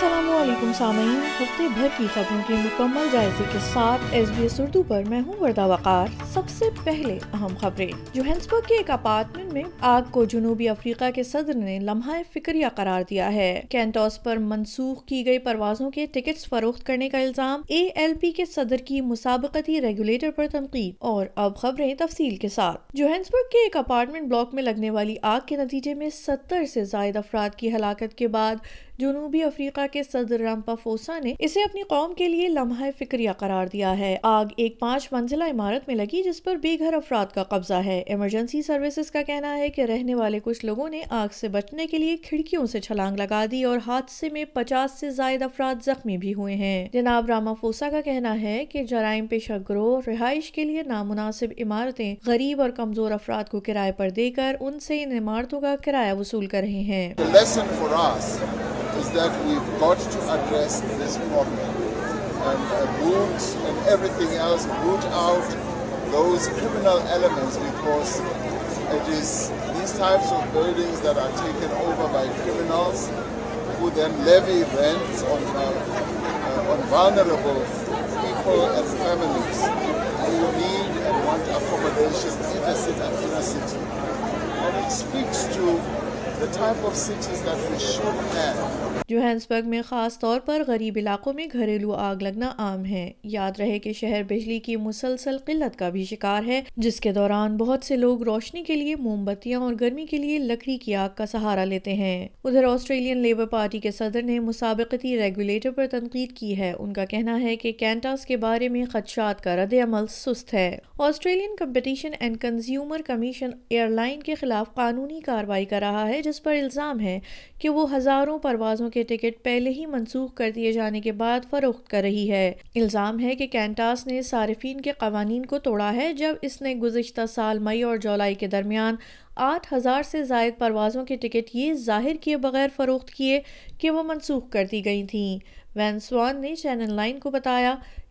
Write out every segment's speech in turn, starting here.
السلام علیکم سامعین ہفتے بھر کی خبروں کے مکمل جائزے کے ساتھ ایس بی ایس اردو پر میں ہوں وردہ وقار۔ سب سے پہلے اہم خبریں۔ جوہنسبرگ کے ایک اپارٹمنٹ میں آگ کو جنوبی افریقہ کے صدر نے لمحہ فکریہ قرار دیا ہے۔ کینٹوس پر منسوخ کی گئی پروازوں کے ٹکٹس فروخت کرنے کا الزام۔ اے ایل پی کے صدر کی مسابقتی ریگولیٹر پر تنقید۔ اور اب خبریں تفصیل کے ساتھ۔ جوہنسبرگ کے ایک اپارٹمنٹ بلاک میں لگنے والی آگ کے نتیجے میں ستر سے زائد افراد کی ہلاکت کے بعد جنوبی افریقہ کے صدر رامپا فوسا نے اسے اپنی قوم کے لیے لمحہ فکریہ قرار دیا ہے۔ آگ ایک پانچ منزلہ عمارت میں لگی جس پر بے گھر افراد کا قبضہ ہے۔ ایمرجنسی سروسز کا کہنا ہے کہ رہنے والے کچھ لوگوں نے آگ سے بچنے کے لیے کھڑکیوں سے چھلانگ لگا دی اور حادثے میں پچاس سے زائد افراد زخمی بھی ہوئے ہیں۔ جناب راما فوسا کا کہنا ہے کہ جرائم پیشہ گروہ، رہائش کے لیے نامناسب عمارتیں، غریب اور کمزور افراد کو کرائے پر دے کر ان سے ان عمارتوں کا کرایہ وصول کر رہے ہیں۔ Is that we've got to address this problem and uh, boot and everything else, boot out those criminal elements because it is these types of buildings that are taken over by criminals who then levy rents on, uh, uh, on vulnerable people and families who need and want accommodation in in a city. And it speaks to جوہنسبرگ میں خاص طور پر غریب علاقوں میں گھریلو آگ لگنا عام ہے۔ یاد رہے کہ شہر بجلی کی مسلسل قلت کا بھی شکار ہے، جس کے دوران بہت سے لوگ روشنی کے لیے موم بتیاں اور گرمی کے لیے لکڑی کی آگ کا سہارا لیتے ہیں۔ ادھر آسٹریلین لیبر پارٹی کے صدر نے مسابقتی ریگولیٹر پر تنقید کی ہے۔ ان کا کہنا ہے کہ کینٹاس کے بارے میں خدشات کا رد عمل سست ہے۔ Australian Competition and Consumer Commission airline کے خلاف قانونی کاروائی کر رہا ہے جس پر الزام ہے کہ وہ ہزاروں پروازوں کے ٹکٹ پہلے ہی منسوخ کر دیے جانے کے بعد فروخت کر رہی ہے۔ الزام ہے کہ کینٹاس نے صارفین کے قوانین کو توڑا ہے جب اس نے گزشتہ سال مئی اور جولائی کے درمیان آٹھ ہزار سے زائد پروازوں کے ٹکٹ یہ ظاہر کیے بغیر فروخت کیے کہ وہ منسوخ کر دی گئی تھیں۔ وینسوان نے چینل لائن کو بتایا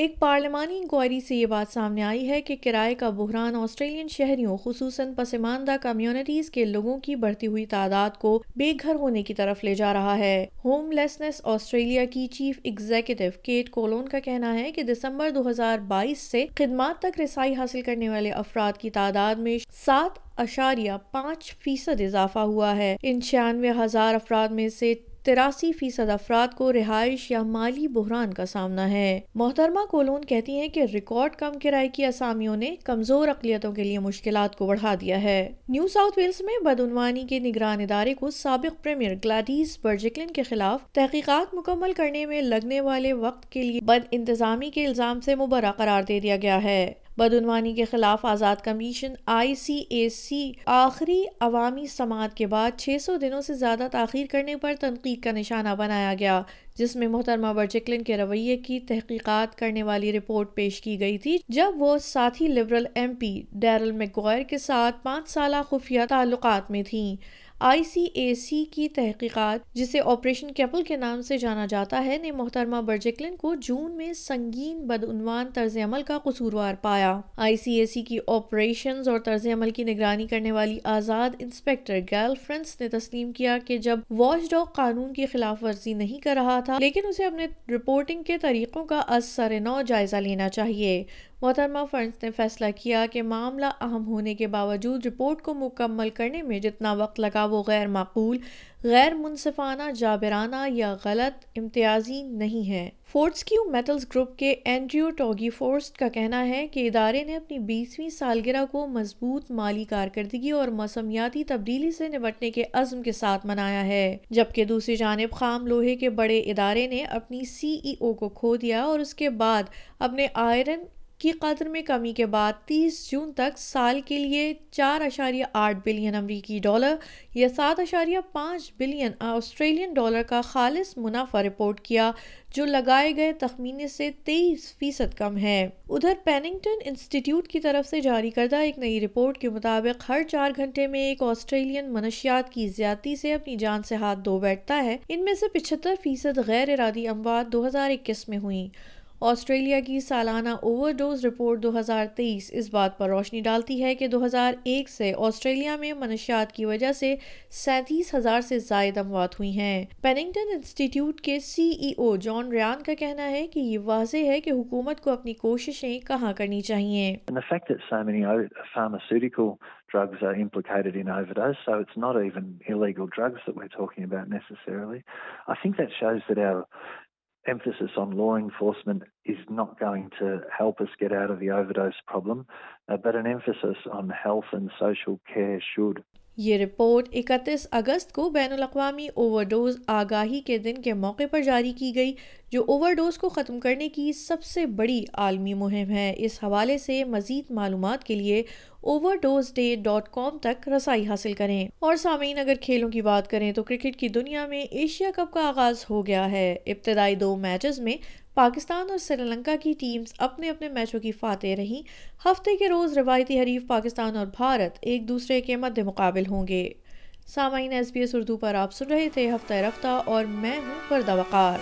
ایک پارلیمانی انکوائری سے یہ بات سامنے آئی ہے کہ کرائے کا بحران آسٹریلین شہریوں، خصوصاً پسماندہ کمیونٹیز کے لوگوں کی بڑھتی ہوئی تعداد کو بے گھر ہونے کی طرف لے جا رہا ہے۔ ہوم لیسنس آسٹریلیا کی چیف ایگزیکٹو کیٹ کولون کا کہنا ہے کہ دسمبر دو ہزار بائیس سے خدمات تک رسائی حاصل کرنے والے افراد کی تعداد میں سات اشاریہ پانچ فیصد اضافہ ہوا ہے۔ ان چھیانوے ہزار افراد میں سے تراسی فیصد افراد کو رہائش یا مالی بحران کا سامنا ہے۔ محترمہ کولون کہتی ہیں کہ ریکارڈ کم کرائے کی اسامیوں نے کمزور اقلیتوں کے لیے مشکلات کو بڑھا دیا ہے۔ نیو ساؤتھ ویلز میں بدعنوانی کے نگران ادارے کو سابق پریمیئر گلاڈیز برجکلن کے خلاف تحقیقات مکمل کرنے میں لگنے والے وقت کے لیے بد انتظامی کے الزام سے مبرہ قرار دے دیا گیا ہے۔ بدعنوانی کے خلاف آزاد کمیشن آئی سی اے سی آخری عوامی سماعت کے بعد چھ سو دنوں سے زیادہ تاخیر کرنے پر تنقید کا نشانہ بنایا گیا، جس میں محترمہ برجکلن کے رویے کی تحقیقات کرنے والی رپورٹ پیش کی گئی تھی، جب وہ ساتھی liberal M P Darryl McGuire کے ساتھ پانچ سالہ خفیہ تعلقات میں تھیں۔ آئی سی اے سی کی تحقیقات، جسے آپریشن کیپل کے نام سے جانا جاتا ہے، نے محترمہ برجکلن کو جون میں سنگین بدعنوان طرز عمل کا قصوروار پایا۔ آئی سی اے سی کی آپریشنز اور طرز عمل کی نگرانی کرنے والی آزاد انسپیکٹر گیل فرنس نے تسلیم کیا کہ جب واچ ڈاگ قانون کی خلاف ورزی نہیں کر رہا تھا، لیکن اسے اپنے رپورٹنگ کے طریقوں کا از سر نو جائزہ لینا چاہیے۔ محترمہ فرنس نے فیصلہ کیا کہ معاملہ اہم ہونے کے باوجود رپورٹ کو مکمل کرنے میں جتنا وقت لگا وہ غیر معقول، غیر منصفانہ، جابرانہ یا غلط امتیازی نہیں ہے۔ فورٹس کیو میٹلز گروپ کے اینڈریو ٹوگی فورسٹ کا کہنا ہے کہ ادارے نے اپنی بیسویں سالگرہ کو مضبوط مالی کارکردگی اور موسمیاتی تبدیلی سے نمٹنے کے عزم کے ساتھ منایا ہے، جبکہ دوسری جانب خام لوہے کے بڑے ادارے نے اپنی سی ای او کو کھو دیا اور اس کے بعد اپنے آئرن کی قدر میں کمی کے بعد تیس جون تک سال کے لیے چار اشاریہ آٹھ بلین امریکی ڈالر یا سات اشاریہ پانچ بلین آسٹریلین ڈالر کا خالص منافع رپورٹ کیا، جو لگائے گئے تخمینے سے تیئیس فیصد کم ہے۔ ادھر پیننگٹن انسٹیٹیوٹ کی طرف سے جاری کردہ ایک نئی رپورٹ کے مطابق، ہر چار گھنٹے میں ایک آسٹریلین منشیات کی زیادتی سے اپنی جان سے ہاتھ دھو بیٹھتا ہے۔ ان میں سے پچہتر فیصد غیر ارادی اموات دو ہزار اکیس میں ہوئیں۔ آسٹریلیا کی سالانہ اوور ڈوز رپورٹ دو ہزار تیئیس اس بات پر روشنی ڈالتی ہے کہ دو ہزار ایک سے آسٹریلیا میں منشیات کی وجہ سے سینتیس ہزار سے زائد اموات ہوئی ہیں پیننگٹن انسٹیٹیوٹ کے سی ای او جان ریان کا کہنا ہے کہ یہ واضح ہے کہ حکومت کو اپنی کوششیں کہاں کرنی چاہیے drugs are implicated in overdose, so it's not even illegal drugs that we're talking about necessarily. I think that shows that our emphasis on law enforcement is not going to help us get out of the overdose problem, uh, but an emphasis on health and social care should. یہ report اکتیس اگست کو بین الاقوامی over dose آگاہی کے دن کے موقع پر جاری کی گئی، جو اوور ڈوز کو ختم کرنے کی سب سے بڑی عالمی مہم ہے۔ اس حوالے سے مزید معلومات کے لیے overdose day dot com تک رسائی حاصل کریں۔ اور سامعین، اگر کھیلوں کی بات کریں تو کرکٹ کی دنیا میں ایشیا کپ کا آغاز ہو گیا ہے۔ ابتدائی دو میچز میں پاکستان اور سری لنکا کی ٹیمز اپنے اپنے میچوں کی فاتح رہیں۔ ہفتے کے روز روایتی حریف پاکستان اور بھارت ایک دوسرے کے مد مقابل ہوں گے۔ سامعین، ایس بی ایس اردو پر آپ سن رہے تھے ہفتہ رفتہ اور میں ہوں پردہ وقار۔